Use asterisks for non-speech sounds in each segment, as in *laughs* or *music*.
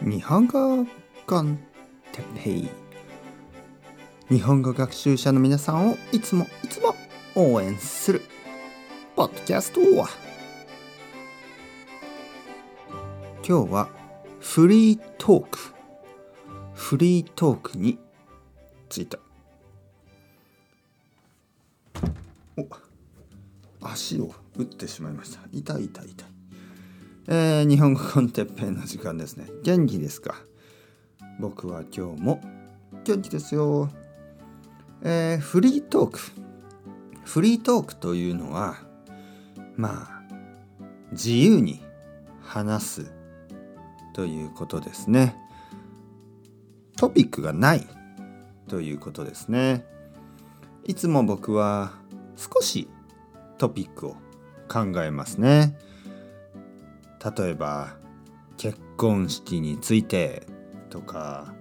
日本語コンテペイ日本語学習者の皆さんをいつもいつも応援するポッドキャスト今日はフリートーク。フリートークについて。お足を打ってしまいました。痛い痛い痛い。えー、日本語コンテッペイの時間ですね。元気ですか？僕は今日も元気ですよ。えー、フリートーク。フリートークというのはまあ自由に話すということですね。トピックがないということですね。いつも僕は少しトピックを考えますね。例えば結婚式についてとか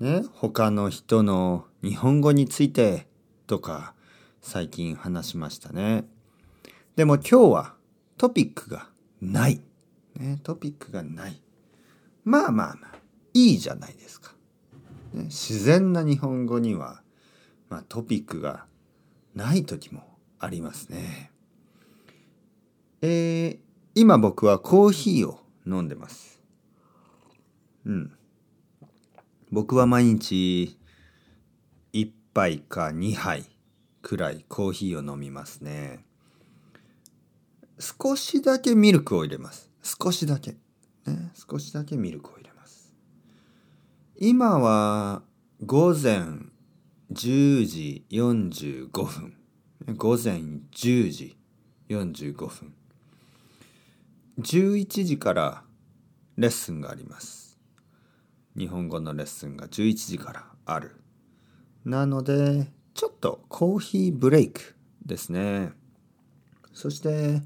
ね他の人の日本語についてとか最近話しましたね。でも今日はトピックがない、ね、トピックがない。まあまあまあいいじゃないですか、ね、自然な日本語には、まあ、トピックがない時もありますね。えー、今僕はコーヒーを飲んでます。うん。僕は毎日1杯か2杯くらいコーヒーを飲みますね。少しだけミルクを入れます。少しだけ。ね、少しだけミルクを入れます。今は午前10時45分。午前10時45分。11時からレッスンがあります。日本語のレッスンが11時からある。なので、ちょっとコーヒーブレイクですね。そして、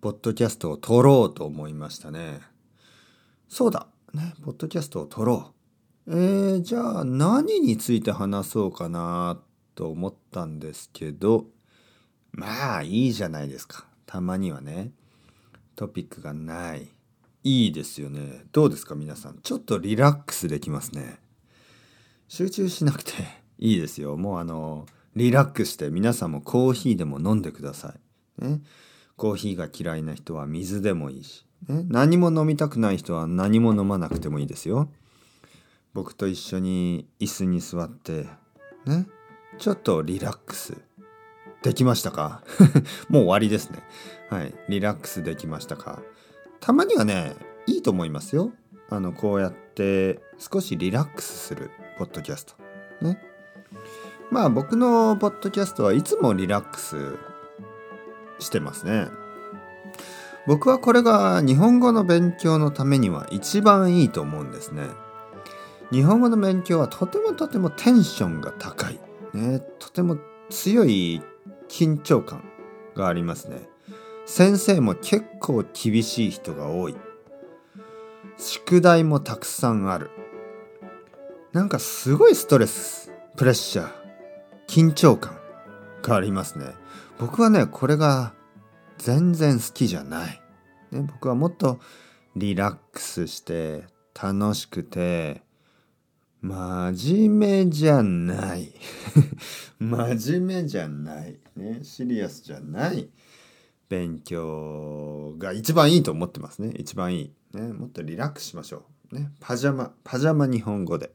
ポッドキャストを撮ろうと思いましたね。そうだ、ね、ポッドキャストを撮ろう。えー、じゃあ何について話そうかなと思ったんですけど、まあいいじゃないですか。たまにはね。トピックがない。いいですよね。どうですか皆さん。ちょっとリラックスできますね。集中しなくて *laughs* いいですよ。もうあの、リラックスして皆さんもコーヒーでも飲んでください。ね。コーヒーが嫌いな人は水でもいいし、ね、何も飲みたくない人は何も飲まなくてもいいですよ。僕と一緒に椅子に座って、ね。ちょっとリラックスできましたか？*laughs* もう終わりですね。はい。リラックスできましたか？たまにはね、いいと思いますよ。あの、こうやって少しリラックスするポッドキャスト。ね。まあ僕のポッドキャストはいつもリラックスしてますね。僕はこれが日本語の勉強のためには一番いいと思うんですね。日本語の勉強はとてもとてもテンションが高い。ね、とても強い緊張感がありますね。先生も結構厳しい人が多い。宿題もたくさんある。なんかすごいストレス、プレッシャー、緊張感がありますね。僕はね、これが全然好きじゃない。ね、僕はもっとリラックスして楽しくて真面目じゃない。*laughs* 真面目じゃない。ね、シリアスじゃない勉強が一番いいと思ってますね。一番いい。ね、もっとリラックスしましょう。ね、パジャマ、パジャマ日本語で。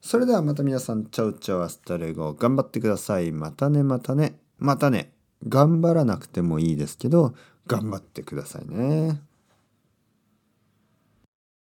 それではまた皆さん、チャウチャウアスタレゴ、頑張ってください。またね、またね、またね。頑張らなくてもいいですけど、頑張ってくださいね。